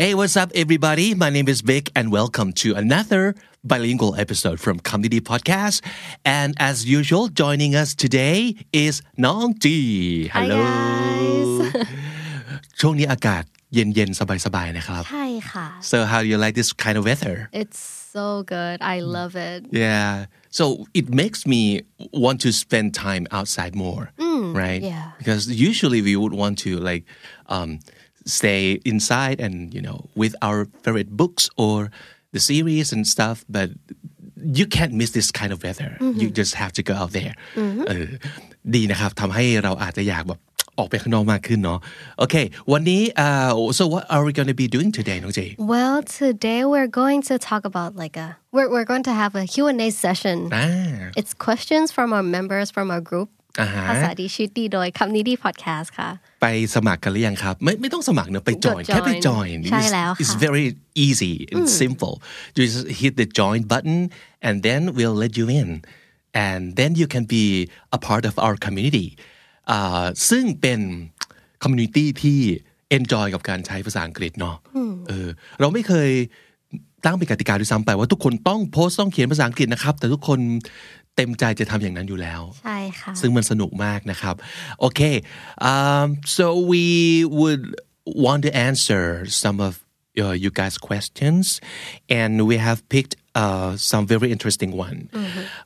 Hey, what's up, everybody? My name is Vic, and welcome to another bilingual episode from Comedy Podcast. And as usual, joining us today is Nong G. Hello. guys. ช่วงนี้อากาศเย็นๆ สบายๆ นะครับ ใช่ค่ะ So how do you like this kind of weather? It's so good I love it Yeah. So it makes me want to spend time outside more, right? yeah. Because usually we would want to like um, stay inside and you know with our favorite books or the series and stuff, but you can't miss this kind of weather. You just have to go out there. เออดีนะครับทำให้เราอาจจะอยากแบบออกไปข้างนอกมากขึ้นเนาะโอเค วันนี้ uh, so what are we going to be doing today น้องเจ Well today we're going to talk about like a we're, we're going to have a Q&A session อ่า It's questions from our members from our group อ่าฮะ ภาษาดีชีวิตดีโดยคำนี้ดี podcast ค่ะ ไปสมัครกันหรือยังครับ ไม่ไม่ต้องสมัครเนอะไปจอยกดแค่ไป join จอยใช่แล้วค่ะ It's very easy it's simple you just hit the join button and then we'll let you in and then you can be a part of our community อ่าซึ่งเป็น community ที่ enjoy กับการใช้ภาษาอังกฤษเนาะเออเราไม่เคยตั้งเป็นกติกาด้วยซ้ำไปว่าทุกคนต้องโพสต์ต้องเขียนภาษาอังกฤษนะครับ แต่ทุกคน เต็มใจจะทำอย่างนั้นอยู่แล้วใช่ค่ะซึ่งมันสนุกมากนะครับโอเค um, so we would want to answer some of uh, you guys questions and we have picked uh, some very interesting one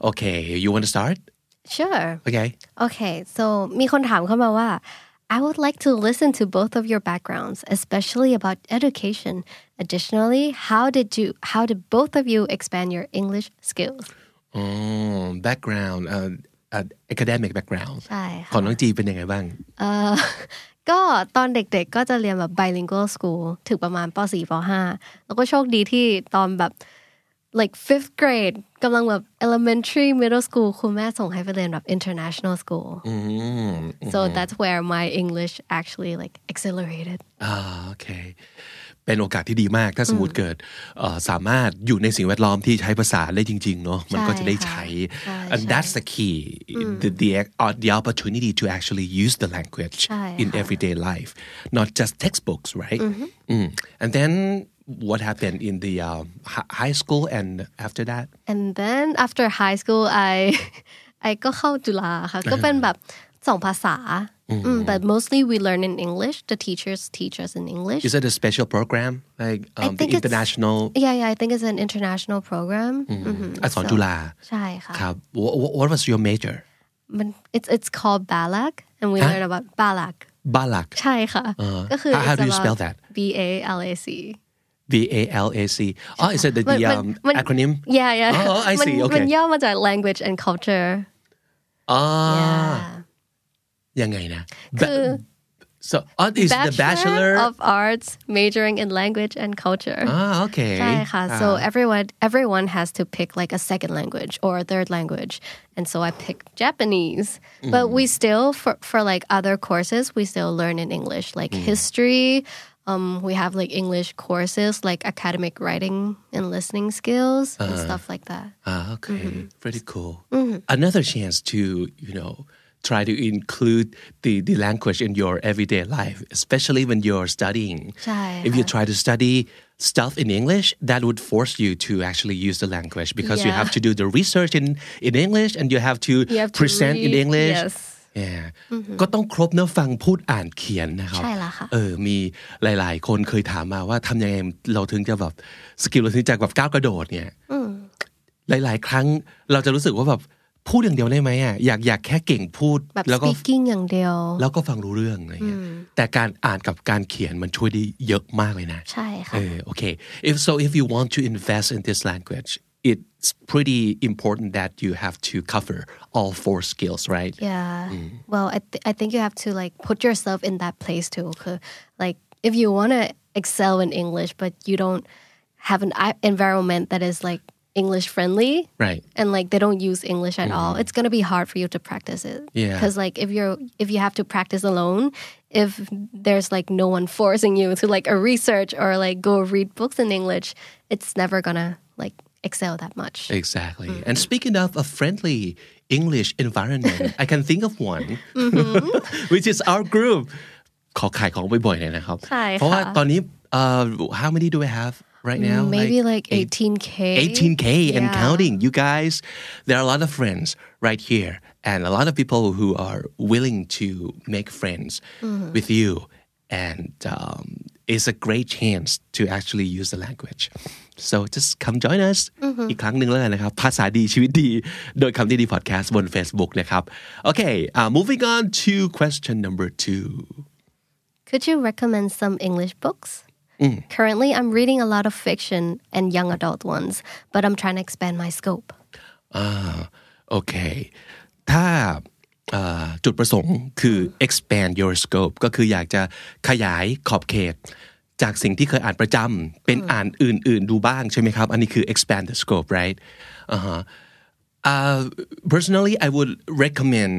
okay you want to start Sure okay Okay so มีคนถามเข้ามาว่า I would like to listen to both of your backgrounds especially about education additionally how did you how did both of you expand your English skills oh, background uh, uh, academic background ใช่ค่ะของน้องจีเป็นยังไงบ้างเอ่อก็ตอนเด็กๆก็จะเรียนแบบ bilingual school ถึงประมาณป .4 ป .5 แล้วก็โชคดีที่ตอนแบบ like fifth grade กำลังแบบ elementary middle school คุณแม่ส่งให้ไปเรียนแบบ international school so that's where my English actually like accelerated อ่าโอเค เป็นโอกาสที่ดีมาก ถ้าสมมติเกิดเอ่อสามารถอยู่ในสิ่งแวดล้อมที่ใช้ภาษาได้จริง ๆ เนาะมันก็จะได้ใช้ใช่ and that's the key the the uh, the opportunity to actually use the language ใช่ in ค่ะ everyday life not just textbooks right Mm. and then what happened in the um, hi- high school and after that and then after high school I I ก็เข้าจุฬาค่ะก็เป็นแบบ สองภาษาอืม but mostly we learn in English the teachers teach us in English is it a special program like um, the think it's- international Yeah, yeah, I think it's an international program. Mhm. อักษร So- จุฬา ใช่ค่ะ ครับ what, what was your major มัน it's it's called Balak and we learn about Balak บาลัก ใช่ค่ะ ก็คือ How- how it's do you spell about that? B A L A C B A L A C oh is it the, มัน the มัน um, มัน acronym Yeah, yeah. Oh, I มัน see, okay. มันย่อมาจาก language and culture อ่า yeah ยังไงนะ คือ so oh, is the bachelor of arts majoring in language and culture อ่า okay ใช่ค่ะ Ah. so everyone everyone has to pick like a second language or a third language and so I picked Japanese but we still for for like other courses we still learn in English like history um we have like English courses like academic writing and listening skills and stuff like that Ah, okay very cool another chance to you know try to include the the language in your everyday life especially when you're studying ใช่ if you try to study stuff in English that would force you to actually use the language because you Yeah. have to do the research in in English and you have to You have to present in read, English yes. yeah ก็ต้องครบเนื้อฟังพูดอ่านเขียนนะครับ ใช่แล้วค่ะ เออ มีหลาย ๆ คนเคยถามมาว่าทำยังไงเราถึงจะแบบสกิลเราถึงจะแบบก้าวกระโดดเนี่ยหลาย ๆ ครั้งเราจะรู้สึกว่าแบบ พูดอย่างเดียวได้ไหมอะอยากอยากแค่เก่งพูดแบบ แล้วก็ speaking อย่างเดียว แล้วก็ฟังรู้เรื่องอะไรเงี้ยแต่การอ่านกับการเขียนมันช่วยได้เยอะมากเลยนะ ใช่ค่ะเออโอเค if so if you want to invest in this language it's pretty important that you have to cover all four skills right Yeah. Well, I, th- I think you have to like put yourself in that place too. คือ Like if you want to excel in English, but you don't have an i- environment that is like English friendly right and like they don't use English at all, it's gonna be hard for you to practice it. Yeah. Because like if you're if you have to practice alone, if there's like no one forcing you to like a research or like go read books in English, it's never gonna like excel that much. Exactly. And speaking of a friendly English environment, I can think of one, which is our group ขอขายของบ่อยๆหน่อยนะครับ ใช่ค่ะ เพราะว่าตอนนี้ uh, how many do we have right now Maybe like eight- 18k. 18k and Yeah. counting. You guys, there are a lot of friends right here, and a lot of people who are willing to make friends Mm-hmm. with you, and um, it's a great chance to actually use the language. So just come join us อีกครั้งหนึ่งแล้วกันนะครับ ภาษาดีชีวิตดี โดยคำดีดีพอดแคสต์บน Facebook นะครับ Okay uh, moving on to question number two Could you recommend some English books? Currently, I'm reading a lot of fiction and young adult ones, but I'm trying to expand my scope. อ่าโอเค ถ้าอ่าจุดประสงค์คือ expand your scope ก็คืออยากจะขยายขอบเขต จากสิ่งที่เคยอ่านประจำเป็นอ่านอื่น ๆ ดูบ้างใช่ไหมครับ อันนี้คือ expand the scope right อ่าฮะ uh, personally I would recommend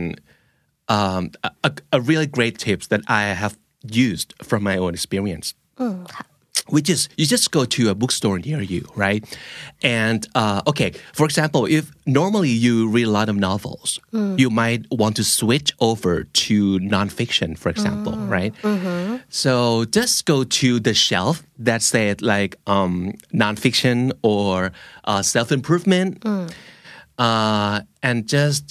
um, a, a- a really great tips that I have used from my own experience which is you just go to a bookstore near you, right? And uh, okay, for example, if normally you read a lot of novels, you might want to switch over to nonfiction, for example, right? So just go to the shelf that said like um, nonfiction or uh, self improvement, uh, and just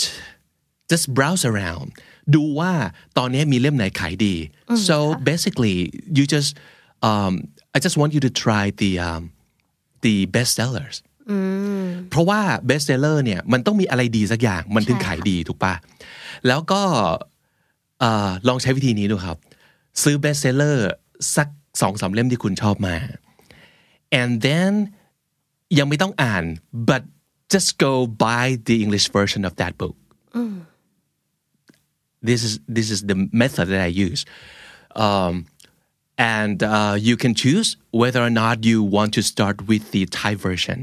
just browse around ดูว่าตอนนี้มีเล่มไหนขายดี so basically you just um, I just want you to try the um, the best sellers เพราะว่า best seller เนี่ยมันต้องมีอะไรดีสักอย่างมันถึงขายดีถูกปะแล้วก็เอ่อลองใช้วิธีนี้ดูครับ ซื้อ best seller สักสองสามเล่มที่คุณชอบมา and then ยังไม่ต้องอ่าน but just go buy the English version of that book this is this is the method that I use um, and uh, you can choose whether or not you want to start with the Thai version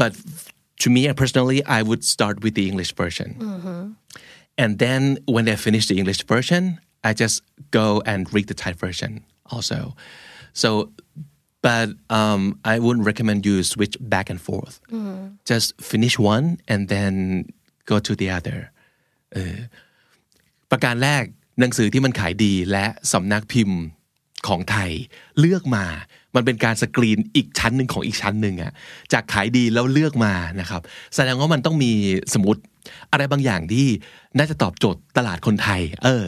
but f- to me personally I would start with the English version and then when I finish the English version I just go and read the Thai version also so but um, I wouldn't recommend you switch back and forth just finish one and then go to the other ประการแรกหนังสือที่มันขายดีและสำนักพิมพ์ ของไทยเลือกมา มันเป็นการสกรีนอีกชั้นหนึ่งของอีกชั้นหนึ่งอะจากขายดีแล้วเลือกมานะครับ แสดงว่ามันต้องมีสมมติอะไรบางอย่างที่น่าจะตอบโจทย์ตลาดคนไทย เออ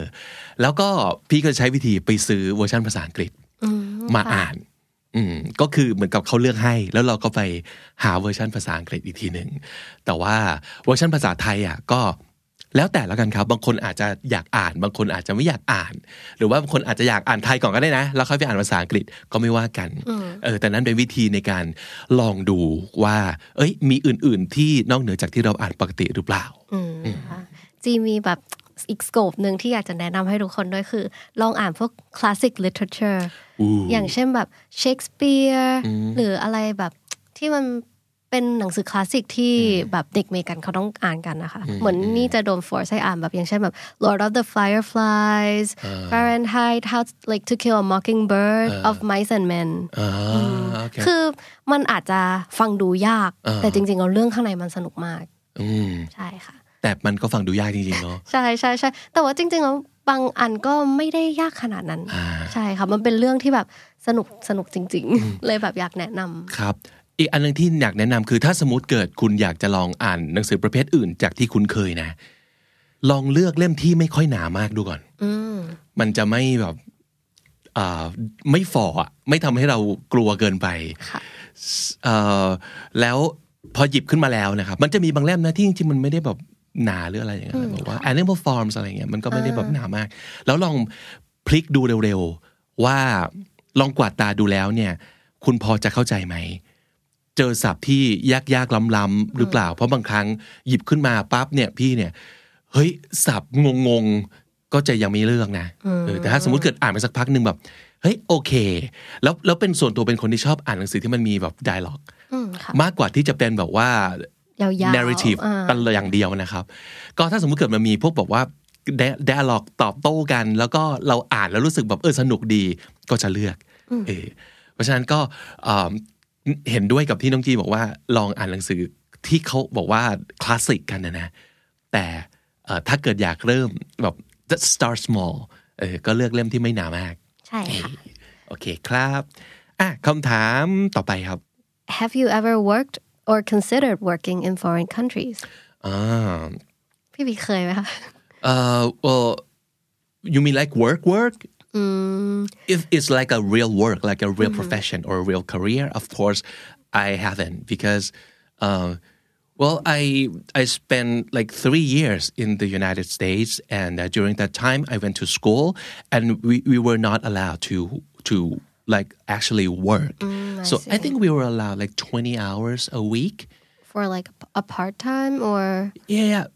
แล้วก็พี่ก็ใช้วิธีไปซื้อเวอร์ชันภาษาอังกฤษมาอ่าน อืมก็คือเหมือนกับเขาเลือกให้ แล้วเราก็ไปหาเวอร์ชันภาษาอังกฤษอีกทีหนึ่งแต่ว่าเวอร์ชันภาษาไทยอะก็ แล้วแต่แล้วกันครับ บางคนอาจจะอยากอ่าน บางคนอาจจะไม่อยากอ่าน หรือว่าบางคนอาจจะอยากอ่านไทยก่อนก็ได้นะ แล้วค่อยไปอ่านภาษาอังกฤษก็ไม่ว่ากัน เออ แต่นั่นเป็นวิธีในการลองดูว่า เอ้ย มีอื่น ๆ ที่นอกเหนือจากที่เราอ่านปกติหรือเปล่านะคะจริงๆมีแบบอีก scope หนึ่งที่อยากจะแนะนำให้ทุกคนด้วยคือ ลองอ่านพวก classic literature อย่างเช่นแบบเชคสเปียร์หรืออะไรแบบที่มัน เป็นหนังสือคลาสสิกที่แบบเด็กเมกันเขาต้องอ่านกันนะคะ เหมือนนี่จะโดน force ให้อ่านแบบอย่างเช่นแบบ Lord of the Fireflies Fahrenheit How like to Kill a Mockingbird of Mice and Men อ่าโอเคคือมันอาจจะฟังดูยาก แต่จริงๆเอาเรื่องข้างในมันสนุกมากอืมใช่ค่ะ แต่มันก็ฟังดูยากจริงๆเนาะใช่ใช่ใช่แต่ว่าจริงๆแล้วบางอันก็ไม่ได้ยากขนาดนั้น ใช่ค่ะ มันเป็นเรื่องที่แบบสนุกสนุกจริง ๆ เลยแบบอยากแนะนำครับ อีกอันหนึงที่อยากแนะนำคือถ้าสมมติเกิดคุณอยากจะลองอ่านหนังสือประเภทอื่น จากที่คุณเคยนะ ลองเลือกเล่มที่ไม่ค่อยหนามากดูก่อนมันจะไม่แบบอ่าไม่ฝ่ออะไม่ทำให้เรากลัวเกินไปค่ะเอ่อแล้วพอหยิบขึ้นมาแล้วนะครับ มันจะมีบางเล่มนะที่จริงๆมันไม่ได้แบบหนาหรืออะไรอย่างเงี้ยแบบว่า Animal Farms อะไรเงี้ยมันก็ไม่ได้แบบหนามาก แล้วลองพลิกดูเร็วๆว่าลองกวาดตาดูแล้วเนี่ย คุณพอจะเข้าใจไหม เจอศัพท์ที่ยากๆล้ำๆหรือเปล่า เพราะบางครั้งหยิบขึ้นมาปั๊บเนี่ยพี่เนี่ยเฮ้ยศัพท์งงๆก็จะยังไม่เลือกนะเออแต่ถ้าสมมติเกิดอ่านไปสักพักหนึ่งแบบเฮ้ยโอเค แล้วแล้วเป็นส่วนตัวเป็นคนที่ชอบอ่านหนังสือที่มันมีแบบ dialogue มากกว่าที่จะเป็นแบบว่ายาวๆ narrative อ่ากันเลยอย่างเดียวนะครับ ก็ถ้าสมมุติเกิดมันมีพวกบอกว่า dialogue ตอบโต้กัน แล้วก็เราอ่านแล้วรู้สึกแบบเออสนุกดีก็จะเลือกเออเพราะฉะนั้นก็ เอ่อเห็นด้วยกับที่น้องจีบอกว่าลองอ่านหนังสือที่เขาบอกว่าคลาสสิกกันนะนะแต่เอ่อถ้าเกิดอยากเริ่มแบบ just start small เออก็เลือกเล่มที่ไม่หนามาก ใช่ค่ะ โอเคครับอะคำถามต่อไปครับ Have you ever worked or considered working in foreign countries อ่าพี่บีเคยไหมคะ Uh, well, you mean like work, work? If it's like a real work, like a real profession or a real career, of course, I haven't because, uh, well, I I spent like three years in the United States, and uh, during that time, I went to school, and we, we were not allowed to to like actually work. so I see. think we were allowed like twenty hours a week. for like a part time or Yeah,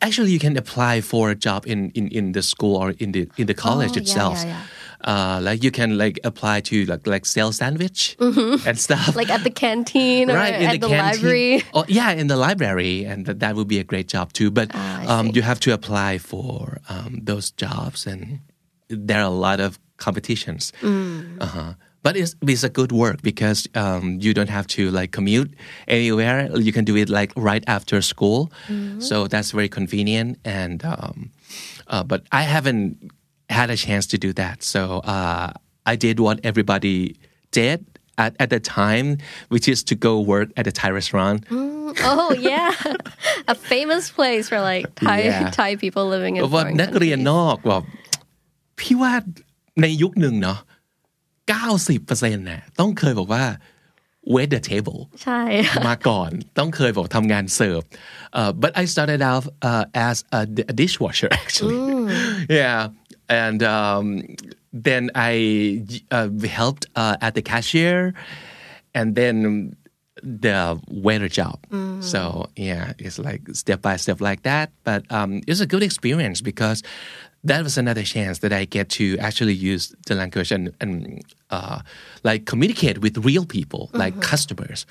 actually, you can apply for a job in, in, in the school or in the in the college Oh, yeah, itself. yeah, yeah. Uh, like you can like apply to like like sell sandwich and stuff. Mm-hmm. like at the canteen or right in at the, the, library Oh yeah, in the library, and that, that would be a great job too. But Ah, um, you have to apply for um, those jobs, and there are a lot of competitions. Mm. Uh-huh. But it's, it's a good work because um, you don't have to like commute anywhere. You can do it like right after school, Mm-hmm. so that's very convenient. And um, uh, but I haven't had a chance to do that. So uh, I did what everybody did at, at the time, which is to go work at a Thai restaurant. oh yeah a famous place for like Thai Yeah. Thai people living in ว่า foreign นักเรียน countries นอกแบบพี่ว่าในยุคหนึ่งเนาะ90%น่ะต้องเคยบอกว่า wait the table ใช่ มาก่อนต้องเคยบอกทำงานเสิร์ฟ uh, but I started out uh, as a, a dishwasher actually yeah and um, then I uh, helped uh, at the cashier and then the waiter job. So yeah it's like step by step like that. But um, it's a good experience because that was another chance that I get to actually use the language and, and uh, like communicate with real people, like customers.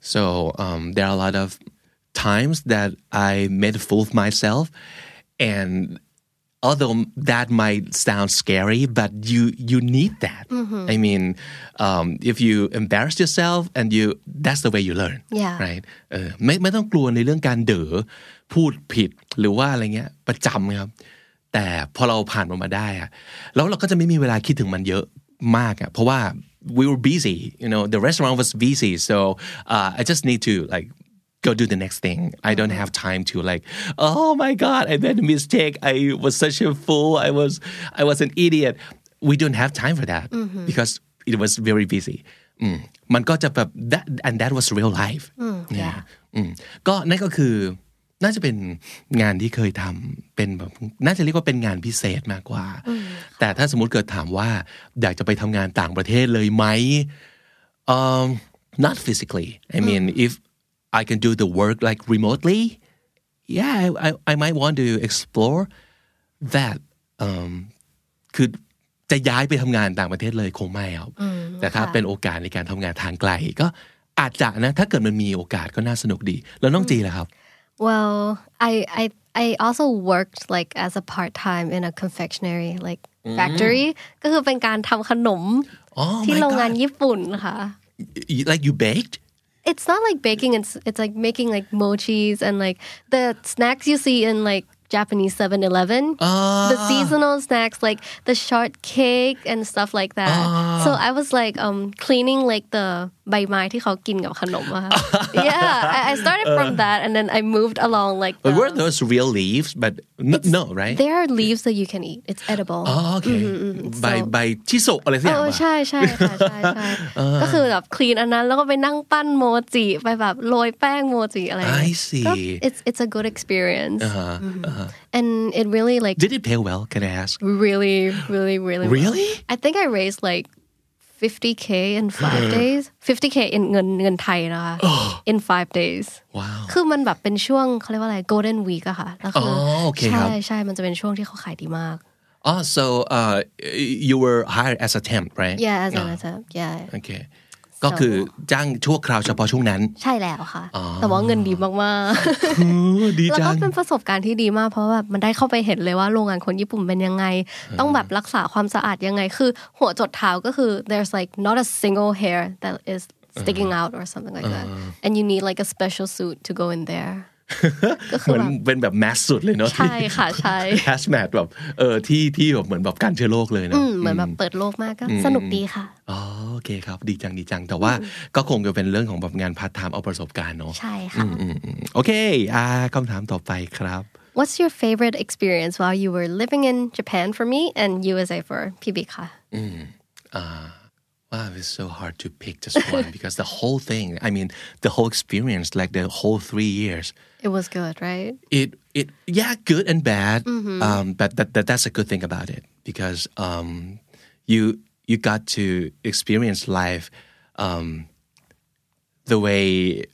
So um, there are a lot of times that I made a fool of myself, and although that might sound scary, but you you need that. I mean, um, if you embarrass yourself and you that's the way you learn. Yeah. Right. เออไม่ไม่ต้องกลัวในเรื่องการเด๋อพูดผิดหรือว่าอะไรเงี้ยประจำครับ แต่พอเราผ่านมันมาได้อะแล้วเราก็จะไม่มีเวลาคิดถึงมันเยอะมากอะเพราะว่า we were busy you know the restaurant was busy so uh, I just need to like go do the next thing I don't have time to like oh my god I made a mistake I was such a fool I was I was an idiot we don't have time for that because it was very busy อืมมันก็จะแบบ that and that was real life yeah อืมก็นั่นก็คือ น่าจะเป็นงานที่เคยทำเป็นแบบน่าจะเรียกว่าเป็นงานพิเศษมากกว่า แต่ถ้าสมมติเกิดถามว่า อยากจะไปทำงานต่างประเทศเลยไหม um not physically I mean if I can do the work like remotely yeah I I, I might want to explore that um คือจะย้ายไปทำงานต่างประเทศเลยคงไม่ครับแต่ถ้าเป็นโอกาสในการทำงานทางไกล ก็อาจจะนะถ้าเกิดมันมีโอกาสก็น่าสนุกดี แล้วน้องจีล่ะครับ Well, I I I also worked like as a part time in a confectionery like factory ก็คือเป็นการทำขนม Oh ที่ my โรงงาน God ญี่ปุ่นค่ะ You- like you baked It's not like baking it's it's like making like mochis and like the snacks you see in like Japanese 7-Eleven the seasonal snacks like the shortcake and stuff like that. So I was like um cleaning like the ใบไม้ที่เขากินกับขนมอะค่ะ yeah I, started from uh. that and then I moved along like But were um, those real leaves? But no, right? there are leaves that you can eat. It's edible. Oh, อ๋อโอเคใบใบชิโซอะไรสักอย่างใช่ใช่ค่ะใช่ใช่.ก็คือแบบคลีนอันนั้นแล้วก็ไปนั่งปั้นโมจิไปแบบโรยแป้งโมจิอะไร mm-hmm, mm-hmm, I see. It's it's a good experience. Uh-huh, mm-hmm. uh-huh. And it really like did it pay well can I ask? Really really really really? I think I raised like 50k in five days 50k in เงินเงินไทยนะคะ in five days ว้าวคือมันแบบเป็นช่วงเขาเรียกว่าอะไร golden week อะค่ะแล้วคืออโอเคครับใช่ใช่มันจะเป็นช่วงที่เขาขายดีมาก oh so uh you were hired as a temp right yeah as an attempt yeah โอเค ก็คือจ้างชั่วคราวเฉพาะช่วงนั้น ใช่แล้วค่ะ แต่ว่าเงินดีมากดีๆแล้วจัก็งเป็นประสบการณ์ที่ดีมาก เพราะว่ามันได้เข้าไปเห็นเลยว่าโรงงานคนญี่ปุ่นเป็นยังไง ต้องแบบรักษาความสะอาดยังไง คือหัวจดเท้าก็คือ there's like not a single hair that is sticking out or something like that and you need like a special suit to go in there ก็คื เหอมือนแบบเป็นแบบแมสสุดเลยเนาะใช่ค่ะใช่แฮชแมทแบบเออที่ที่แบบเหมือนแบบการเชื้อโรคเลยเนาะอืมเหมือนแบบเปิดโลกมากก็สนุกดีค่ะอ๋อโอเคครับ ดีจังดีจังแต่ว่าก็คงจะเป็นเรื่องของแบบงานพาร์ทไทม์เอาประสบการณ์เนาะใช่ค่ะอืมอืมโอเคอ่าคำถามต่อไปครับ What's your favorite experience while you were living in Japan for me and USA for พี่บิ๊กค่ะ Wow, it's so hard to pick just one because the whole thing, I mean, the whole experience, like the whole three years, It was good right it it yeah, good and bad. Um, but that, that that's a good thing about it because um, you you got to experience life um, the way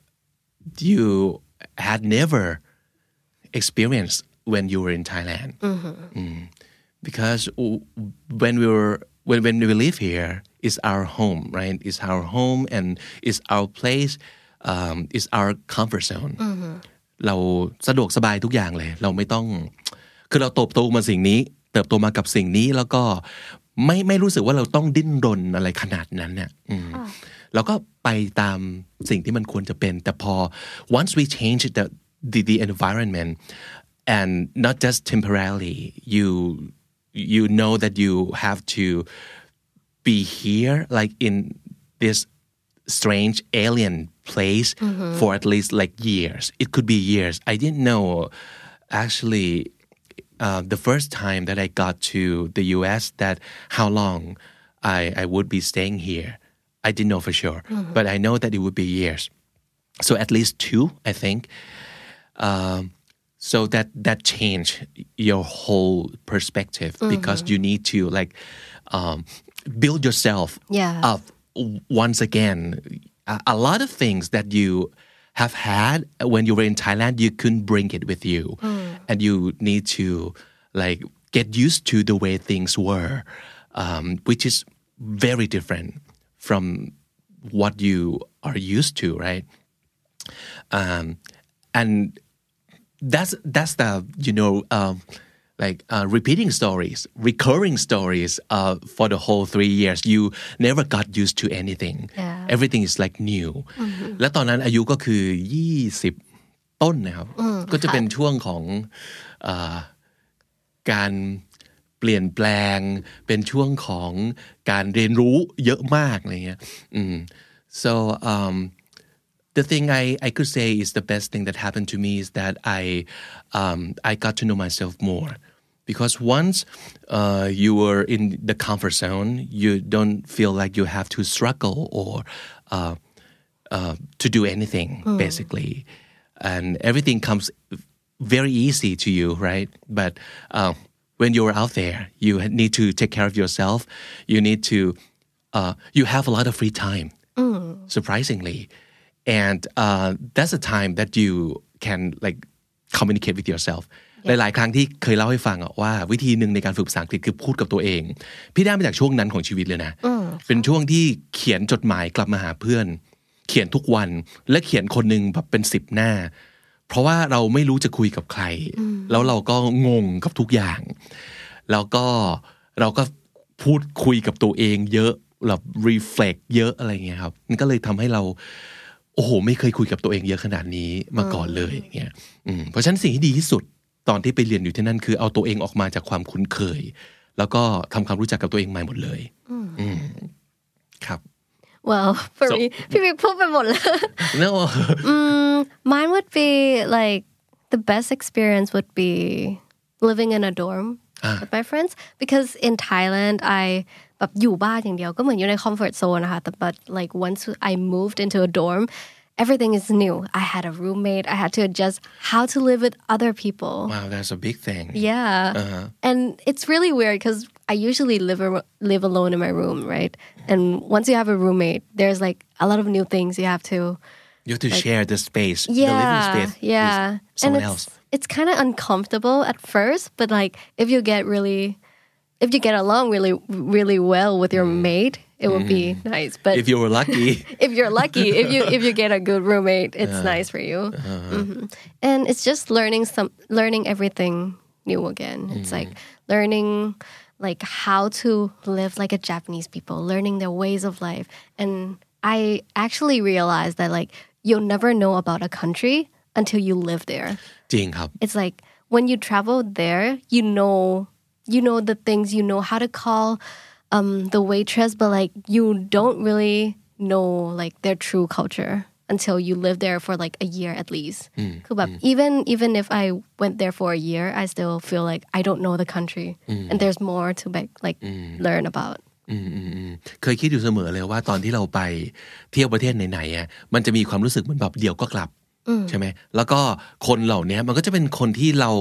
you had never experienced when you were in Thailand. Mm. Because w- when we were when when we live here, it's our home, right? It's our home and it's our place. Um, it's our comfort zone. เราสะดวกสบายทุกอย่างเลย เราไม่ต้อง คือเราเติบโตมาสิ่งนี้ เติบโตมากับสิ่งนี้แล้วก็ไม่ไม่รู้สึกว่าเราต้องดิ้นรนอะไรขนาดนั้นเนี่ยอืมเราก็ไปตามสิ่งที่มันควรจะเป็น แต่พอ once we change the the, the environment and not just temporarily you you know that you have to be here like in this strange alien place for at least like years. It could be years. I didn't know actually uh, the first time that I got to the US that how long I, I would be staying here. I didn't know for sure, but I know that it would be years. So at least two, I think. Um, so that that change your whole perspective because you need to like um, build yourself Yeah. up once again. A, a lot of things that you have had when you were in Thailand you couldn't bring it with you. And you need to like get used to the way things were um, which is very different from what you are used to right? Um, and that's that's the you know um, like uh, repeating stories recurring stories uh, for the whole three years you never got used to anything Yeah. everything is like new และตอนนั้นอายุก็คือ 20 ต้นนะครับ ก็จะเป็นช่วงของเออการเปลี่ยนแปลง เป็นช่วงของการเรียนรู้เยอะมากอะไรเงี้ยอืม so um, the thing I, I could say is the best thing that happened to me is that I um, I got to know myself more because once uh, you were in the comfort zone you don't feel like you have to struggle or uh, uh, to do anything basically. And everything comes very easy to you right? But uh, when you're out there you need to take care of yourself. You need to uh, you have a lot of free time surprisingly. And uh, that's a time that you can like communicate with yourself หลาย ๆ ครั้งที่เคยเล่าให้ฟังอะว่า วิธีหนึ่งในการฝึกภาษาอังกฤษคือพูดกับตัวเอง พี่ได้มาจากช่วงนั้นของชีวิตเลยนะ เป็นช่วงที่เขียนจดหมายกลับมาหาเพื่อน เขียนทุกวันและเขียนคนหนึ่งแบบเป็นสิบหน้า เพราะว่าเราไม่รู้จะคุยกับใคร แล้วเราก็งงกับทุกอย่าง แล้วก็เราก็พูดคุยกับตัวเองเยอะแบบรีเฟล็กเยอะอะไรเงี้ยครับมันก็เลยทำให้เราโอ้โห ไม่เคยคุยกับตัวเองเยอะขนาดนี้มาก่อนเลยอย่างเงี้ยอืมเพราะฉะนั้นสิ่งที่ดีที่สุด ตอนที่ไปเรียนอยู่ที่นั่นคือเอาตัวเองออกมาจากความคุ้นเคย แล้วก็ทำความรู้จักกับตัวเองใหม่หมดเลยอืมครับ well for So- me พี่บิ๊กพูดไปหมดเลย no Mine would be like the best experience would be living in a dorm with my friends because in Thailand I แบบอยู่บ้านอย่างเดียวก็เหมือนอยู่ใน comfort zone นะคะแต่ but like once I moved into a dorm everything is new. I had a roommate. I had to adjust how to live with other people. Wow that's a big thing. Yeah. Uh-huh. And it's really weird because I usually live live alone in my room, right? And once you have a roommate, there's like a lot of new things you have to you have to share the space. The living yeah, space yeah. with And someone it's else. it's kind of uncomfortable at first, but like if you get really if you get along really really well with your mm. mate it would be nice but if you were lucky if you're lucky if you if you get a good roommate it's nice for you Mhm. and it's just learning some learning everything new again it's like learning like how to live like a japanese people learning their ways of life and i actually realized that like you'll never know about a country until you live there จริงครับ it's like when you travel there you know you know the things you know how to call um the waitress but like you don't really know like their true culture until you live there for like a year at least คือแบบ even even if I went there for a year I still feel like I don't know the country and there's more to like like learn about อืมอืมอืมเคยคิดอยู่เสมอเลยว่าตอนที่เราไปเที่ยวประเทศไหนๆอ่ะมันจะมีความรู้สึกเหมือนแบบเดียวก็กลับใช่ไหมแล้วก็คนเหล่านี้มันก็จะเป็นคนที่เรา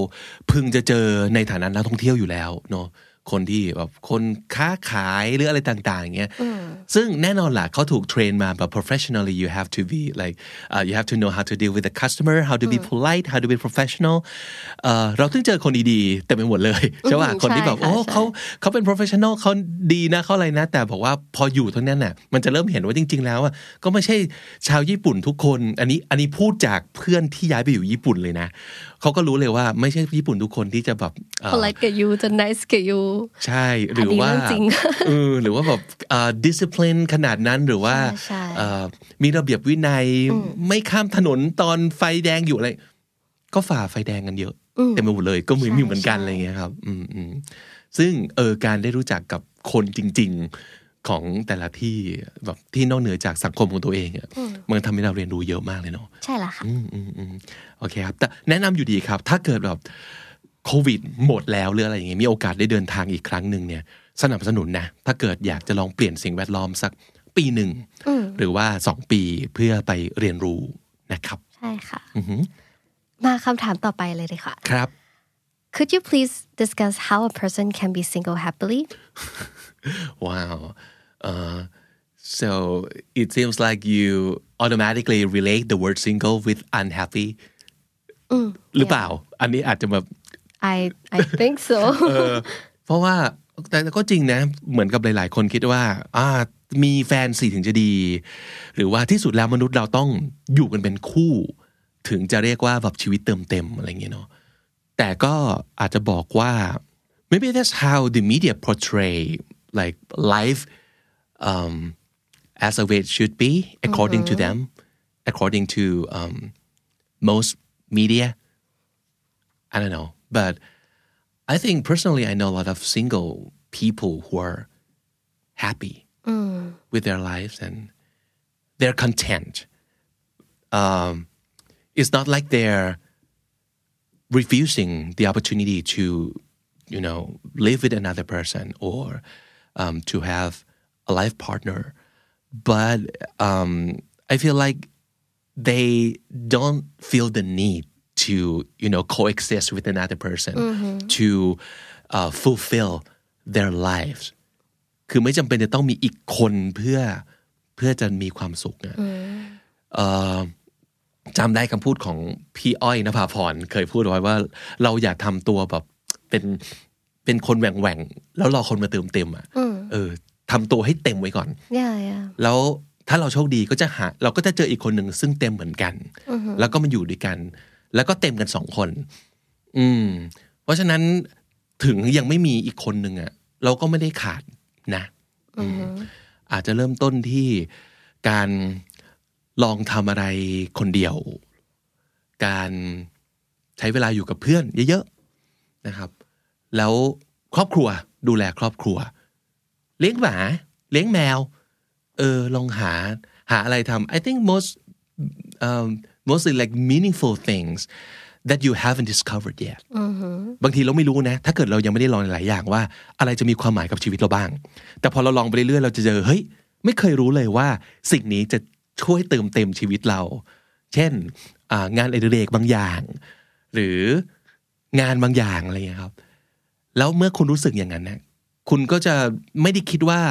พึงจะเจอในฐานะนักท่องเที่ยวอยู่แล้วเนาะ คนที่แบบคนค้าขายหรืออะไรต่างๆอย่างเงี้ยซึ่งแน่นอนล่ะเขาถูกเทรนมาแบบ professionally you have to be like uh, you have to know how to deal with the customer how to be polite how to be professional เอ่อเราต้องเจอคนดีๆแต่ไปหมดเลยใช่ป่ะอืมคนที่แบบใช่ค่ะโอ้ใช่เขาเขาเป็น professional เขาดีนะเขาอะไรนะ แต่บอกว่าพออยู่ทั้งนั้นน่ะมันจะเริ่มเห็นว่าจริง ๆ แล้วอะก็ไม่ใช่ชาวญี่ปุ่นทุกคน อันนี้อันนี้พูดจากเพื่อนที่ย้ายไปอยู่ญี่ปุ่นเลยนะเขาก็รู้เลยว่าไม่ใช่ญี่ปุ่นทุกคนที่จะแบบเอ่อ polite กับ you จะ nice กับ you ใช่หรือว่าอันนี้เรื่องจริงเออหรือว่าแบบเอ่อ discipline ขนาดนั้นหรือว่าใช่ใช่เอ่อมีระเบียบวินัยไม่ข้ามถนนตอนไฟแดงอยู่อะไร ก็ฝ่าไฟแดงกันเยอะเต็มไปหมดเลยก็เหมือนใช่อยู่เหมือนกันใช่อะไรเงี้ยครับอืมอืมซึ่งเออการได้รู้จักกับคนจริง ๆของแต่ละที่แบบที่นอกเหนือจากสังคมของตัวเองอะมันทำให้เราเรียนรู้เยอะมากเลยเนาะใช่ละค่ะอืมอืมอืมโอเคครับ แต่แนะนำอยู่ดีครับ ถ้าเกิดแบบ โควิดหมดแล้วหรืออะไรอย่างเงี้ยมีโอกาสได้เดินทางอีกครั้งหนึ่งเนี่ยสนับสนุนนะถ้าเกิดอยากจะลองเปลี่ยนสิ่งแวดล้อมสักปีหนึ่งหรือว่าสองปีเพื่อไปเรียนรู้นะครับใช่ค่ะอือหือมาคำถามต่อไปเลยดีค่ะครับ Could you please discuss how a person can be single happily Wow. Uh, so it seems like you automatically relate the word single with unhappy หรือเปล่า อันนี้อาจจะแบบ I I think so เพราะว่าแต่ก็จริงนะ เหมือนกับหลาย ๆ คนคิดว่า อ่า มีแฟนสิถึงจะดี หรือว่าที่สุดแล้วมนุษย์เราต้องอยู่กันเป็นคู่ ถึงจะเรียกว่าแบบชีวิตเติมเต็มอะไรอย่างเงี้ยเนาะแต่ก็อาจจะบอกว่า maybe that's how the media portray like life um, as a way it should be according to them according to um, most media I don't know but I think personally I know a lot of single people who are happy with their lives and they're content. Um, it's not like they're refusing the opportunity to you know live with another person or um, to have a life partner. But um, I feel like they don't feel the need to you know coexist with another person to uh, fulfill their lives คือไม่จำเป็นจะต้องมีอีกคนเพื่อเพื่อจะมีความสุขนะเอ่อจำได้คำพูดของพี่อ้อยนภาพรเคยพูดเอาไว้ว่า เราอย่าทำตัวแบบเป็นเป็นคนแหว่งแหว่งๆแล้วรอคนมาเติมเต็มอะเออทำตัวให้เต็มไว้ก่อน yeah yeah แล้วถ้าเราโชคดีก็จะหา เราก็จะเจออีกคนหนึ่งซึ่งเต็มเหมือนกัน แล้วก็มาอยู่ด้วยกัน แล้วก็เต็มกันสองคน อืม เพราะฉะนั้นถึงยังไม่มีอีกคนหนึ่งอะเราก็ไม่ได้ขาดนะอืมอาจจะเริ่มต้นที่การลองทำอะไรคนเดียว การใช้เวลาอยู่กับเพื่อนเยอะๆนะครับ แล้วครอบครัวดูแลครอบครัว เลี้ยงหมาเลี้ยงแมว เออลองหาหาอะไรทำ I think most um, mostly like meaningful things that you haven't discovered yet บางทีเราไม่รู้นะ ถ้าเกิดเรายังไม่ได้ลองหลายอย่างว่า อะไรจะมีความหมายกับชีวิตเราบ้าง แต่พอเราลองไปเรื่อยๆ เราจะเจอ เฮ้ย ไม่เคยรู้เลยว่า สิ่งนี้จะช่วยเติมเต็มชีวิตเรา เช่นอ่างานอดิเรกบางอย่าง หรืองานบางอย่างอะไรอย่างเงี้ยครับ แล้วเมื่อคุณรู้สึกอย่างนั้นนะคุณก็จะไม่ได้คิดว่า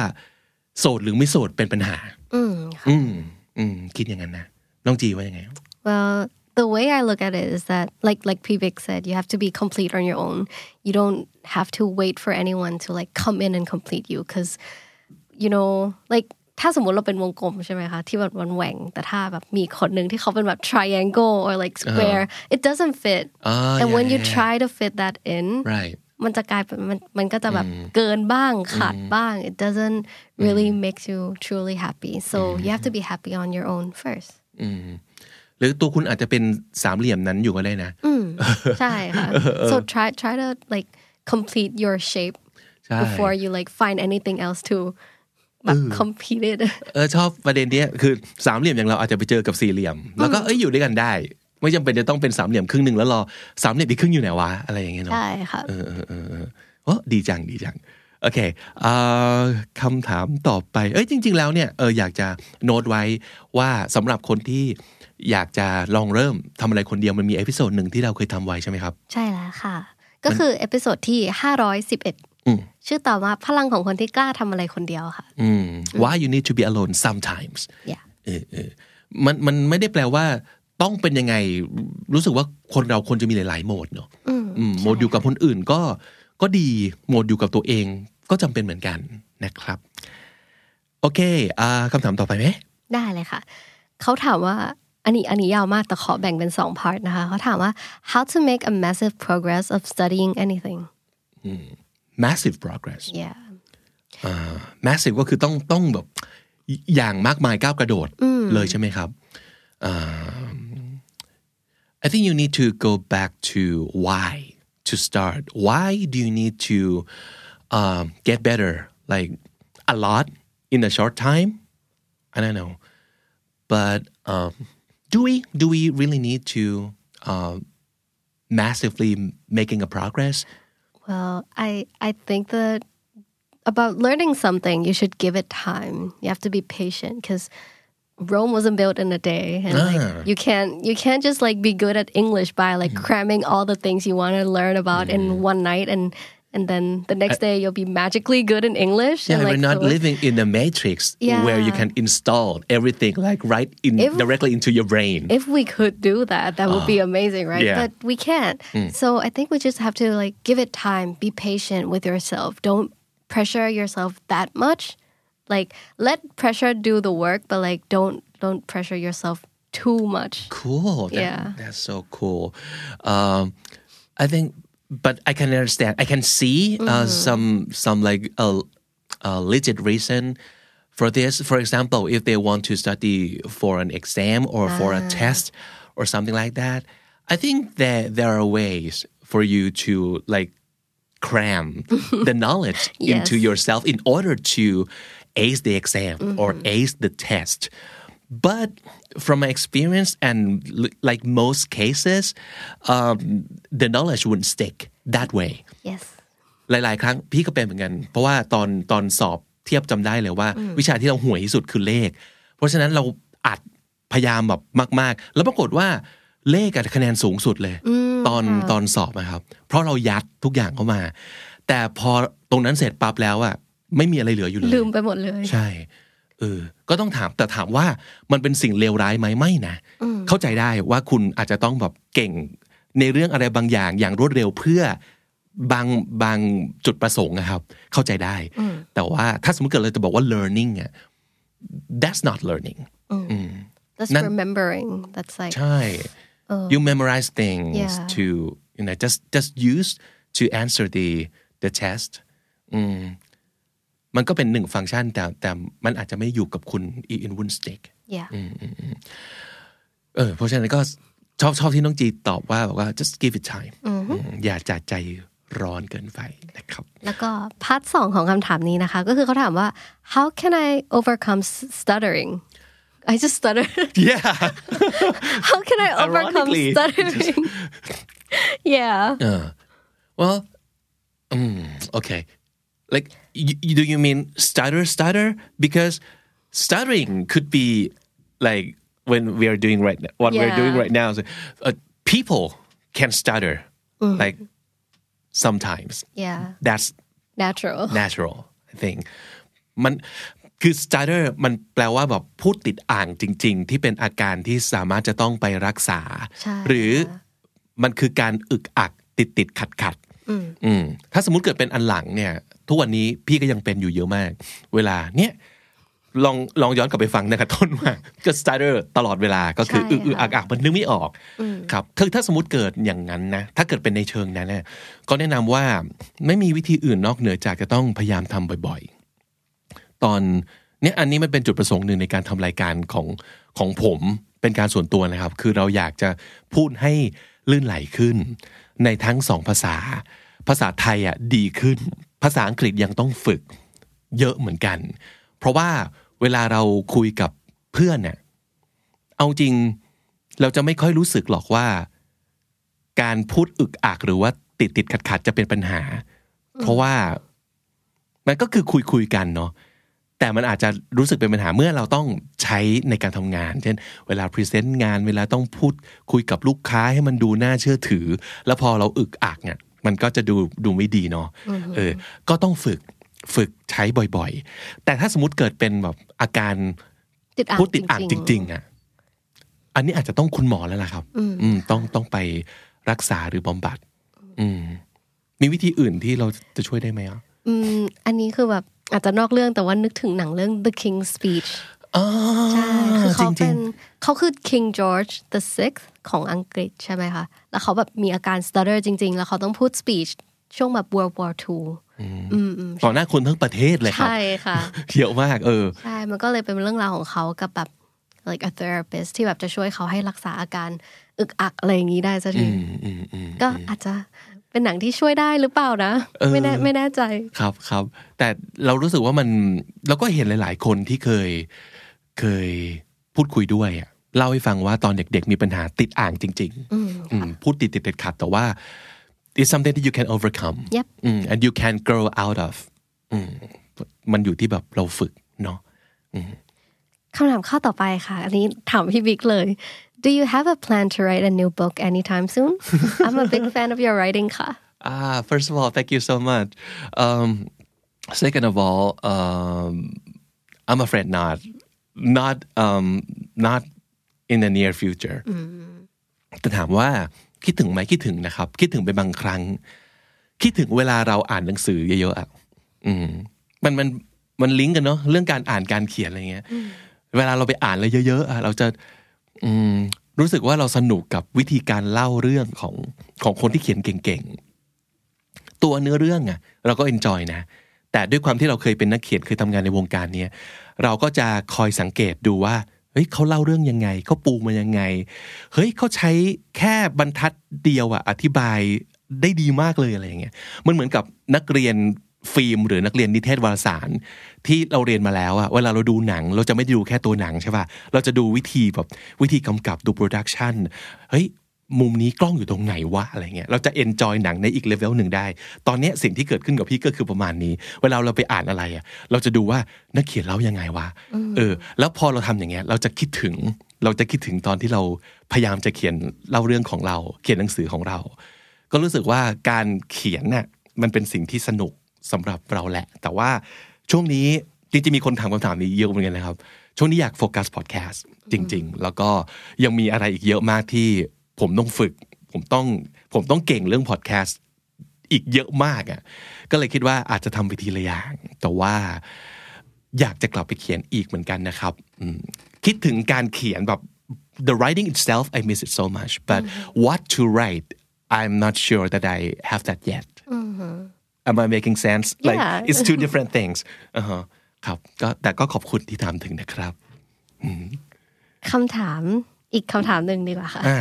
โสดหรือไม่โสดเป็นปัญหา อืม อืมอืมคิดอย่างนั้นนะ น้องจีว่ายังไง well the way I look at it is that like like Pivik said you have to be complete on your own you don't have to wait for anyone to like come in and complete you because you know like ถ้าสมมติเราเป็นวงกลมใช่ไหมคะที่แบบมันแหว่งแต่ถ้าแบบมีคนหนึ่งที่เขาเป็นแบบ triangle or like square it doesn't fit Ah, and yeah, when you yeah, yeah. try to fit that in right มันจะกลายเป็นมันมันก็จะแบบเกินบ้างขาดบ้าง it doesn't really make you truly happy so you have to be happy on your own first หรือตัวคุณอาจจะเป็นสามเหลี่ยมนั้นอยู่ก็ได้นะใช่ค่ะ so try try to like complete your shape ใช่ before you like find anything else to แบบ compete it เออชอบประเด็นเนี้ยคือสามเหลี่ยมอย่างเราอาจจะไปเจอกับสี่เหลี่ยม แล้วก็เอ้ยอยู่ด้วยกันได้ ไม่จำเป็นจะต้องเป็นสามเหลี่ยมครึ่งหนึ่งแล้วรอสามเหลี่ยมอีกครึ่งอยู่ไหนวะอะไรอย่างเงี้ยเนาะใช่ค่ะเออเออเออเออโอ้ดีจังดีจังโอเคเอ่อคำถามต่อไป เอ้ยจริง ๆ แล้วเนี่ยเอออยากจะโน้ตไว้ว่าสำหรับคนที่ อยากจะลองเริ่มทำอะไรคนเดียวมันมี episode หนึ่งที่เราเคยทำไว้ใช่ไหมครับ ใช่แล้วค่ะ ก็คือ episode ที่511ชื่อตอนว่าพลังของคนที่กล้าทำอะไรคนเดียวค่ะอืม why you need to be alone sometimes yeah เออเออมันมันไม่ได้แปลว่าต้องเป็นยังไงรู้สึกว่าคนเราควรจะมีหลาย ๆ โหมดเนอะอืมโหมดอยู่กับคนอื่นก็ก็ดีโหมดอยู่กับตัวเองก็จำเป็นเหมือนกันนะครับ โอเคอ่าคำถามต่อไปไหมได้เลยค่ะ เขาถามว่า อันนี้อันนี้ยาวมากแต่ขอแบ่งเป็นสอง part นะคะ เขาถามว่า how to make a massive progress of studying anything massive progress yeah massive ก็คือต้องต้องแบบอย่างมากมายก้าวกระโดดเลยใช่ไหมครับอ่า I think you need to go back to why to start why do you need to um, get better like a lot in a short time I don't know but um, do we do we really need to uh, massively making a progress well I I think that about learning something you should give it time you have to be patient because Rome wasn't built in a day and Ah. like you can't you can't just like be good at English by like Mm. cramming all the things you want to learn about in one night and and then the next day you'll be magically good in English Yeah, and like we're not so- living in a matrix where you can install everything like right in If- directly into your brain. if we could do that that would be amazing right Ah. Yeah. But we can't so i think we just have to like give it time be patient with yourself don't pressure yourself that much like let pressure do the work but like don't don't pressure yourself too much cool. That- Yeah. that's so cool. Um, I think, but I can understand. I can see uh, mm-hmm. some some like a, a legit reason for this. For example, if they want to study for an exam or for a ah. test or something like that, I think that there are ways for you to like cram the knowledge into yourself in order to ace the exam or mm-hmm. ace the test. But from my experience and l- like most cases, um, the knowledge wouldn't stick that way. yes หลาย ๆ ครั้งพี่ก็เป็นเหมือนกัน เพราะว่าตอนตอนสอบเทียบจำได้เลยว่า วิชาที่เราห่วยที่สุดคือเลข เพราะฉะนั้นเราอัดพยายามแบบมาก ๆ แล้วปรากฏว่าเลขอะคะแนนสูงสุดเลย ตอนตอนสอบนะครับ เพราะเรายัดทุกอย่างเข้ามา แต่พอตรงนั้นเสร็จปั๊บแล้วอะไม่มีอะไรเหลืออยู่เลย ลืมไปหมดเลย ใช่ เออ ก็ต้องถามแต่ถามว่ามันเป็นสิ่งเลวร้ายไหมไม่นะ เข้าใจได้ว่าคุณอาจจะต้องแบบเก่งในเรื่องอะไรบางอย่างอย่างรวดเร็วเพื่อบางบางจุดประสงค์นะครับ เข้าใจได้ แต่ว่าถ้าสมมติเกิดเราจะบอกว่า learning อะ that's not learning that's Nan- remembering that's like ใช่ you memorize things Yeah. to you know just just use to answer the the test อื มมันก็เป็นหนึ่งฟังก์ชัน แต่แต่มันอาจจะไม่อยู่กับคุณ in one stick yeah เออเพราะฉะนั้นก็ชอบชอบที่น้องจีตอบว่าบอกว่า just give it time อืมอย่าจัดใจร้อนเกินไปนะครับ แล้วก็พาร์ทสองของคำถามนี้นะคะ ก็คือเขาถามว่า how can I overcome s- stuttering I just stutter yeah how can I overcome Ironically. stuttering yeah well mm, okay like y- y- do you mean stutter stutter because stuttering could be like when we are doing right now, what we're Yeah. doing right now so, uh, people can stutter like sometimes yeah that's natural natural I think มันคือ stutter มันแปลว่าแบบพูดติดอ่างจริง ๆ ที่เป็นอาการที่สามารถจะต้องไปรักษาใช่หรือมันคือการอึกอักติดติดขัดขัดๆ อืมถ้าสมมติเกิดเป็นอันหลังเนี่ย ทุกวันนี้พี่ก็ยังเป็นอยู่เยอะมาก เวลาเนี่ยลองลองย้อนกลับไปฟังนะครับต้นว่าก็ stutter ตลอดเวลาก็คือใช่อึกอึกค่ะอักอักมันนึกไม่ออกครับถ้าถ้าสมมติเกิดอย่างนั้นนะ ถ้าเกิดเป็นในเชิงนั้นเนี่ยก็แนะนำว่าไม่มีวิธีอื่นนอกเหนือจากจะต้องพยายามทำบ่อยๆ ตอนเนี่ยอันนี้มันเป็นจุดประสงค์หนึ่งในการทำรายการของของผมเป็นการส่วนตัวนะครับ คือเราอยากจะพูดให้ลื่นไหลขึ้น ในทั้งสองภาษา ภาษาไทยอะดีขึ้น ภาษาอังกฤษยังต้องฝึก เยอะเหมือนกัน เพราะว่าเวลาเราคุยกับเพื่อนเนี่ยเอาจริงเราจะไม่ค่อยรู้สึกหรอกว่า การพูดอึกอักหรือว่าติดติดขัดขัดจะเป็นปัญหา เพราะว่ามันก็คือคุยคุยกันเนาะ แต่มันอาจจะรู้สึกเป็นปัญหาเมื่อเราต้องใช้ในการทำงาน เช่น เวลา present งานเวลาต้องพูดคุยกับลูกค้าให้มันดูน่าเชื่อถือ แล้วพอเราอึกอักเนี่ยมันก็จะดูดูไม่ดีเนาะเออ ก็ต้องฝึกฝึกใช้บ่อยๆ แต่ถ้าสมมติเกิดเป็นแบบอาการติดอ่างพูดติดอ่างจๆริง ๆอะอันนี้อาจจะต้องคุณหมอแล้วล่ะครับ อืมต้องต้องไปรักษาหรือบำบัด อืม มีวิธีอื่นที่เราจะช่วยได้ไหมอะอืม อันนี้คือแบบ อาจจะนอกเรื่องแต่ว่านึกถึงหนังเรื่อง The King's Speech อ๋อใช่คือจเขาริเป็งนเขาคือ King George the Sixth ของอังกฤษใช่ไหมคะ แล้วเขาแบบมีอาการ stutter จริง ๆ แล้วเขาต้องพูด speech ช่วงแบบ World War II อืมอืมๆต่อหน้าคนทั้งประเทศเลยครับ ใช่ค่ะเยอะมากเออ ใช่ มันก็เลยเป็นเรื่องราวของเขากับแบบ like a therapist ที่แบบจะช่วยเขาให้รักษาอาการอึกอักอะไรอย่างนี้ได้สักทีอืมอืมอืมก็อาจจะ เป็นหนังที่ช่วยได้หรือเปล่านะไม่แน่ไม่แน่ใจครับครับ แต่เรารู้สึกว่ามันเราก็เห็นหลาย ๆ คนที่เคยเคยพูดคุยด้วยอะเล่าให้ฟังว่าตอนเด็ก ๆ มีปัญหาติดอ่างจริงๆอืมพูดติดติดติดขัดแต่ว่า it's something that you can overcome Yep อืม and you can grow out of อืมมันอยู่ที่แบบเราฝึกเนาะคำถามข้อต่อไปค่ะ อันนี้ถามพี่บิ๊กเลย Do you have a plan to write a new book anytime soon? I'm a big fan of your writing ค่ะ Ah, first of all, thank you so much. Um, second of all, um, I'm afraid not, not, um, not in the near future. แต่ถามว่าคิดถึงไหมคิดถึงนะครับ คิดถึงเป็นบางครั้ง คิดถึงเวลาเราอ่านหนังสือเยอะๆอะอืมมันมันมันลิงก์กันเนาะเรื่องการอ่านการเขียนอะไรเงี้ย เวลาเราไปอ่านอะไรเยอะๆอะเราจะอืม รู้สึกว่าเราสนุกกับวิธีการเล่าเรื่องของของคนที่เขียนเก่งๆ ตัวเนื้อเรื่องอะเราก็ enjoy นะ แต่ด้วยความที่เราเคยเป็นนักเขียนเคยทำงานในวงการเนี้ยเราก็จะคอยสังเกตดูว่าเฮ้ยเขาเล่าเรื่องยังไงเขาปูมายังไง เฮ้ยเขาใช้แค่บรรทัดเดียวอะอธิบายได้ดีมากเลยอะไรอย่างเงี้ยมันเหมือนกับนักเรียน ฟิล์มหรือนักเรียนนิเทศวารสาร ที่เราเรียนมาแล้วอะเวลาเราดูหนัง เราจะไม่ได้ดูแค่ตัวหนังใช่ป่ะเราจะดูวิธีแบบวิธีกำกับดู productionเฮ้ยมุมนี้กล้องอยู่ตรงไหนวะอะไรเงี้ยเราจะเอนจอยหนังในอีกเลเวลหนึ่งได้ ตอนเนี้ยสิ่งที่เกิดขึ้นกับพี่ก็คือประมาณนี้ เวลาเราไปอ่านอะไรอะเราจะดูว่านักเขียนเล่ายังไงวะเออ แล้วพอเราทำอย่างเงี้ย เราจะคิดถึง เราจะคิดถึงตอนที่เราพยายามจะเขียนเล่าเรื่องของเรา เขียนหนังสือของเรา ก็รู้สึกว่าการเขียนน่ะมันเป็นสิ่งที่สนุก สำหรับเราแหละ แต่ว่าช่วงนี้จริงๆมีคนถามคำถามนี้เยอะเหมือนกันนะครับ ช่วงนี้อยากโฟกัสพอดแคสต์จริง ๆ แล้วก็ยังมีอะไรอีกเยอะมากที่ผมต้องฝึก ผมต้องผมต้องเก่งเรื่องพอดแคสต์อีกเยอะมากอะ่ะก็เลยคิดว่าอาจจะทำไปทีละอย่างแต่ว่าอยากจะกลับไปเขียนอีกเหมือนกันนะครับอืมคิดถึงการเขียนแบบ the writing itself I miss it so much but what to write I'm not sure that I have that yet Am I making sense like Yeah. it's two different things อ่าฮะครับก็แต่ก็ขอบคุณที่ถามถึงนะครับ คำถามอีกคำถามหนึ่งดีกว่าค่ะ อ่า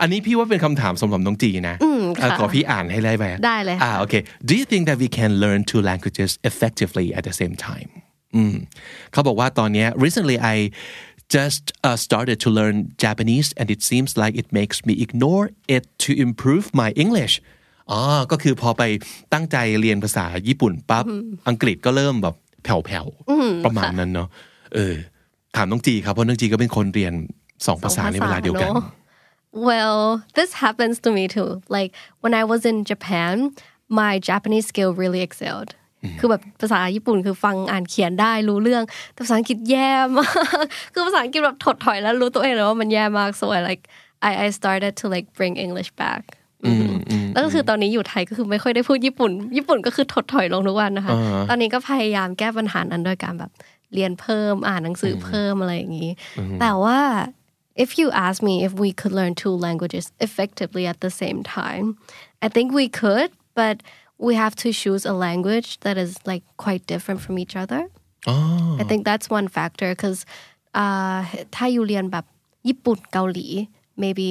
อันนี้พี่ว่าเป็นคำถามสำหรับน้องจีนะ ค่ะ อ่ะขอพี่อ่านให้ได้ไหม ได้เลยค่ะ อ่าโอเค Do you think that we can learn two languages effectively at the same time อืมเขาบอกว่าตอนเนี้ย recently I just uh, started to learn Japanese and it seems like it makes me ignore it to improve my English อ๋อก็คือพอไปตั้งใจเรียนภาษาญี่ปุ่นปั๊บอังกฤษก็เริ่มแบบแผ่วๆประมาณนั้นเนาะเออถามน้องจีครับเพราะน้องจีก็เป็นคนเรียนสองภาษาในเวลาเดียวกันสองภาษาเนอะ Well, this happens to me too. Like when I was in Japan, my Japanese skill really excelled. คือแบบภาษาญี่ปุ่นคือฟังอ่านเขียนได้รู้เรื่องแต่ภาษาอังกฤษแย่มากคือภาษาอังกฤษแบบถดถอยแล้วรู้ตัวเองเลยว่ามันแย่มาก so I like I I started to like bring English back อืม แล้วก็คือตอนนี้อยู่ไทยก็คือไม่ค่อยได้พูดญี่ปุ่น ญี่ปุ่นก็คือถดถอยลงทุกวันนะคะ ตอนนี้ก็พยายามแก้ปัญหานั้นด้วยการแบบเรียนเพิ่มอ่านหนังสือเพิ่มอะไรอย่างนี้ แต่ว่า if you ask me if we could learn two languages effectively at the same time I think we could but we have to choose a language that is like quite different from each other อ๋อ I think that's one factor because uh, ถ้าอยู่เรียนแบบญี่ปุ่นเกาหลี maybe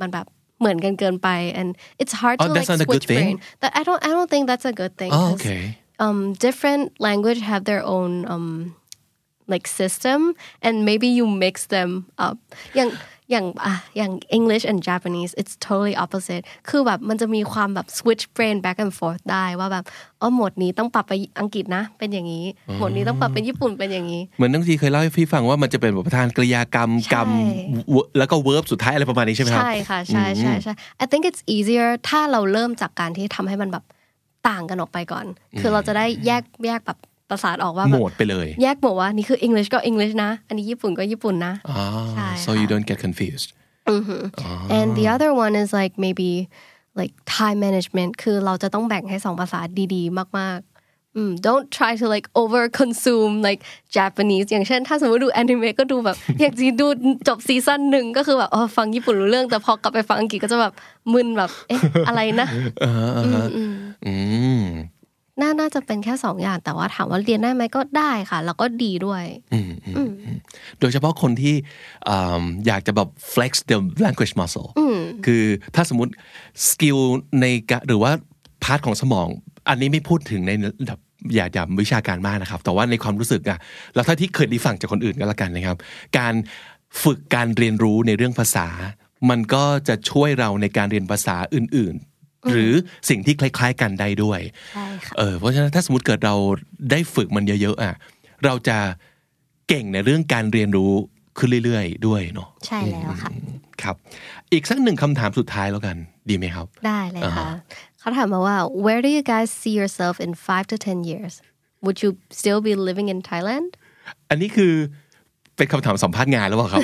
มันแบบ เหมือนกันเกินไป and it's hard Oh, to that's like not a good switch brain thing? that I don't I don't think that's a good thing Oh, 'cause, okay. um different language have their own um like system and maybe you mix them up อย่าง อย่างอะอย่าง English and Japanese it's totally opposite คือแบบมันจะมีความแบบ switch brain back and forth ได้ว่าแบบอ๋อหมวดนี้ต้องปรับไปอังกฤษนะ เป็นอย่างนี้ หมวดนี้ต้องปรับเป็นญี่ปุ่นเป็นอย่างนี้ เหมือนน้องทีเคยเล่าให้พี่ฟังว่ามันจะเป็นแบบประธานกริยากรรมใช่กรรมแล้วก็เวิร์บสุดท้ายอะไรประมาณนี้ใช่ไหมครับ ใช่ค่ะ ใช่ใช่ใช่ I think it's easier ถ้าเราเริ่มจากการที่ทำให้มันแบบต่างกันออกไปก่อน คือเราจะได้แยกแยกแบบ ประสาทออกว่าโหแบมบดไปเลย แยกหมดว่านี่คือ English ก็ English นะ อันนี้ญี่ปุ่นก็ญี่ปุ่นนะอ่าใช่ so you don't get confused and the other one is like maybe like time management คือเราจะต้องแบ่งให้สองภาษาดีๆ มากๆอืม don't try to like over consume like Japanese อย่างเช่น ถ้าสมมติดูอนิเมะก็ดูแบบอยากจะดูจบซีซั่นหนึ่งก็คือแบบอ๋อฟังญี่ปุ่นรู้เรื่อง แต่พอกลับไปฟังอังกฤษก็จะแบบมึนแบบเอ๊ะอะไรนะอืม น่าน่าจะเป็นแค่สองอย่าง แต่ว่าถามว่าเรียนได้ไหมก็ได้ค่ะ แล้วก็ดีด้วยโดยเฉพาะคนที่อ่าอยากจะแบบ flex the language muscle คือถ้าสมมติ skill ในกะหรือว่า part ของสมอง อันนี้ไม่พูดถึงในระดับอย่าอย่าวิชาการมากนะครับ แต่ว่าในความรู้สึกอะแล้วถ้าที่เคยได้ฟังจากคนอื่นก็แล้วกันนะครับ การฝึกการเรียนรู้ในเรื่องภาษา มันก็จะช่วยเราในการเรียนภาษาอื่น ๆ หรือสิ่งที่คล้าย ๆ กันได้ด้วยใช่ค่ะเออเพราะฉะนั้นถ้าสมมติเกิดเราได้ฝึกมันเยอะๆอะเราจะเก่งในเรื่องการเรียนรู้ขึ้นเรื่อยๆ ด้วยเนาะใช่แล้วค่ะครับ อีกสักหนึ่งคำถามสุดท้ายแล้วกัน ดีไหมครับ ได้เลยค่ะเขาถามมาว่า where do you guys see yourself in five to ten years would you still be living in Thailand อันนี้คือเป็นคำถามสัมภาษณ์งานแล้วเปล่าครับ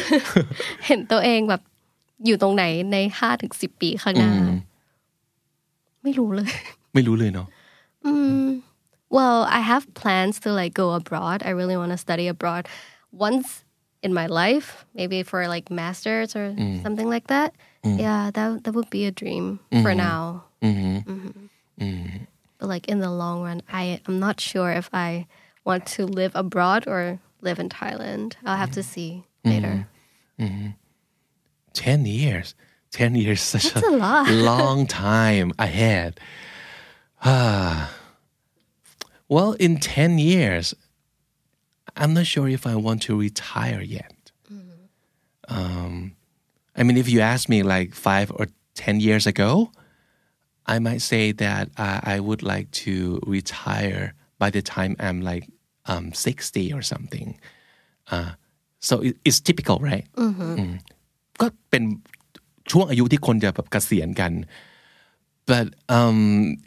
เห็นตัวเองแบบอยู่ตรงไหนในห้าถึงสิบปีข้างหน้า ไม่รู้เลย ไม่รู้เลยเนาะ Well, I have plans to like go abroad. I really want to study abroad once in my life, maybe for like masters or something like that. Yeah, that that would be a dream for now. Mhm. But like in the long run, I am not sure if I want to live abroad or live in Thailand. I'll have to see later. 10 years 10 years such That's a lot. long time ahead Ah. well in 10 years I'm not sure if I want to retire yet um, I mean if you ask me like five or 10 years ago I might say that uh, I would like to retire by the time I'm like um, 60 or something uh, so it, it's typical right ก็เป็น ช่วงอายุที่คนจะแบบเกษียณกัน but um,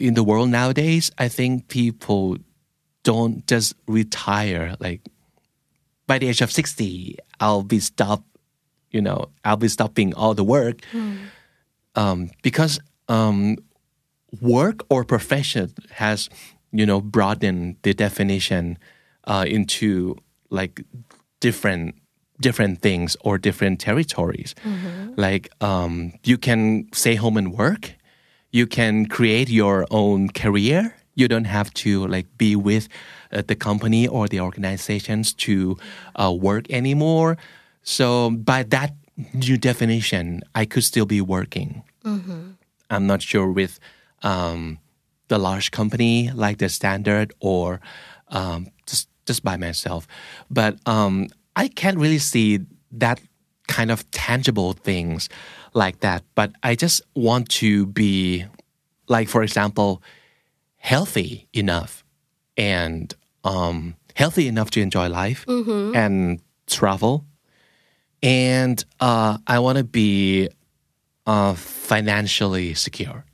in the world nowadays I think people don't just retire like by the age of 60 I'll be stopped you know I'll be stopping all the work um, because um, work or profession has you know broadened the definition uh, into like different different things or different territories. Like um, you can stay home and work. You can create your own career. You don't have to like be with uh, the company or the organizations to uh, work anymore. So by that new definition i could still be working. I'm not sure with um, the large company like the standard or um, just just by myself. But um, I can't really see that kind of tangible things like that. But I just want to be, like for example, healthy enough and um, healthy enough to enjoy life and travel. And uh, I want to be uh, financially secure.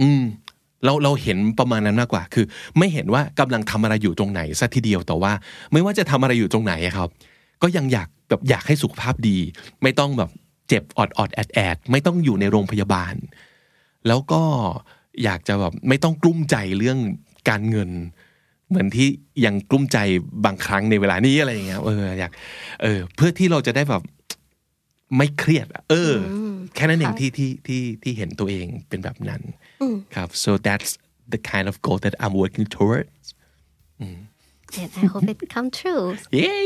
อืม เราเราเห็นประมาณนั้นมากกว่า คือ ไม่เห็นว่ากำลังทำอะไรอยู่ตรงไหนสัทีเดียวแต่ว่า ไม่ว่าจะทำอะไรอยู่ตรงไหนอะครับ ก็ยังอยากแบบอยากให้สุขภาพดี ไม่ต้องแบบเจ็บออดออดแอดแอดไม่ต้องอยู่ในโรงพยาบาล แล้วก็อยากจะแบบไม่ต้องกลุ้มใจเรื่องการเงิน เหมือนที่ยังกลุ้มใจบางครั้งในเวลานี้อะไรอย่างเงี้ยเอออยากเออเพื่อที่เราจะได้แบบไม่เครียดอะเอออ แค่นั้นเองที่ที่ที่ที่เห็นตัวเองเป็นแบบนั้น ครับ so that's the kind of goal that I'm working towards and I hope it come true เย้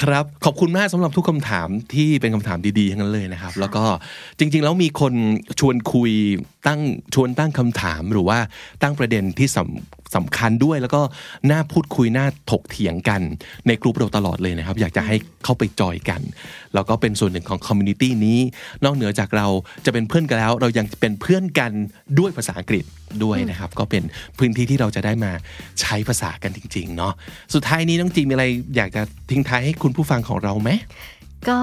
ครับ ขอบคุณมากสำหรับทุกคำถามที่เป็นคำถามดีๆทั้งนั้นเลยนะครับ แล้วก็จริง ๆ แล้วมีคนชวนคุยตั้งชวนตั้งคำถามหรือว่าตั้งประเด็นที่สำ สำคัญด้วย แล้วก็น่าพูดคุยน่าถกเถียงกันในกลุ่มเราตลอดเลยนะครับ อยากจะให้เข้าไปจอยกัน แล้วก็เป็นส่วนหนึ่งของ community นี้ นอกเหนือจากเราจะเป็นเพื่อนกันแล้ว เรายังเป็นเพื่อนกันด้วยภาษาอังกฤษด้วยนะครับ ก็เป็นพื้นที่ที่เราจะได้มาใช้ภาษากันจริงๆเนาะสุดท้ายนี้น้องจีมีอะไรอยากจะทิ้งท้ายให้คุณผู้ฟังของเราไหม ก็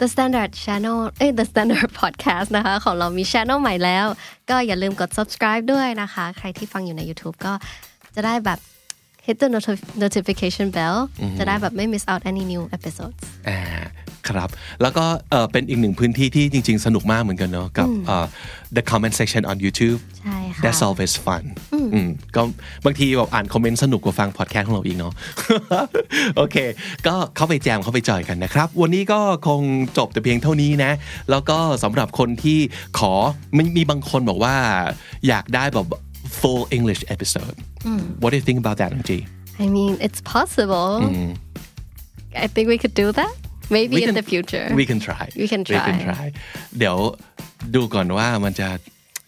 The Standard Channel เอ้ย The Standard Podcast นะคะ ของเรามี Channel ใหม่แล้ว ก็อย่าลืมกด subscribe ด้วยนะคะ ใครที่ฟังอยู่ใน YouTube ก็จะได้แบบ hit the notification bell จะได้แบบไม่ miss out any new episodes อ่า ครับ แล้วก็เออเป็นอีกหนึ่งพื้นที่ที่จริง ๆ สนุกมากเหมือนกันเนาะกับเอ่อ the comment section on YouTube ใช่ค่ะ That's always fun อืมก็บางทีแบบอ่านคอมเมนต์สนุกกว่าฟังพอดแคสต์ของเราอีกเนาะโอเค ก็เข้าไปแจมเข้าไปจอยกันนะครับ วันนี้ก็คงจบแต่เพียงเท่านี้นะ แล้วก็สำหรับคนที่ขอมันมีบางคนบอกว่าอยากได้แบบ full English episode What do you think about that น้องจี I mean it's possible I think we could do that maybe in the future we can try We can we can try. try เดี๋ยวดูก่อนว่ามันจะ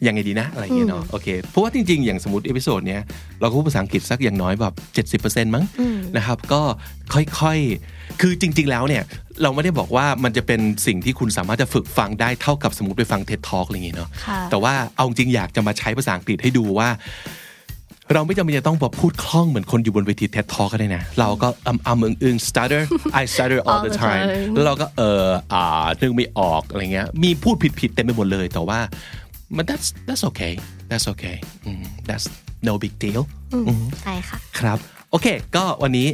ยังไงดีนะอะไรอย่างเงี้ยเนาะโอเคเพราะว่าจริงๆ อย่างสมมติ episode เนี้ยเราก็พูดภาษาอังกฤษสักอย่างน้อยแบบ70%มั้งนะครับก็ค่อยๆ คือจริง ๆ แล้วเนี่ยเราไม่ได้บอกว่ามันจะเป็นสิ่งที่คุณสามารถจะฝึกฟังได้เท่ากับสมมติไปฟัง TED Talk อะไรอย่างเงี้ยเนาะค่ะแต่ว่าเอาจริงอยากจะมาใช้ภาษาอังกฤษให้ดูว่า เราไม่จำเป็นจะต้องแบบพูดคล่องเหมือนคนอยู่บนเวที TED Talk ก็ได้นะ เราก็อำอำอึงอึง stutter I stutter all All the the time time แล้วเราก็เอออ่านึกไม่ออกอะไรเงี้ยมีพูดผิดๆเต็มไปหมดเลยแต่ว่ามัน that's that's okay that's okay อืม that's no big deal ใช่ค่ะครับโอเค ก็วันนี้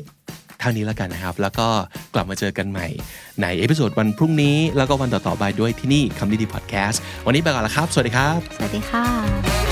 เท่านี้แล้วกันนะครับ แล้วก็กลับมาเจอกันใหม่ ใน episode วันพรุ่งนี้ แล้วก็วันต่อๆไปด้วยที่นี่คำนี้ดีพอดแคสต์ วันนี้ไปก่อนละครับ สวัสดีครับ สวัสดีค่ะ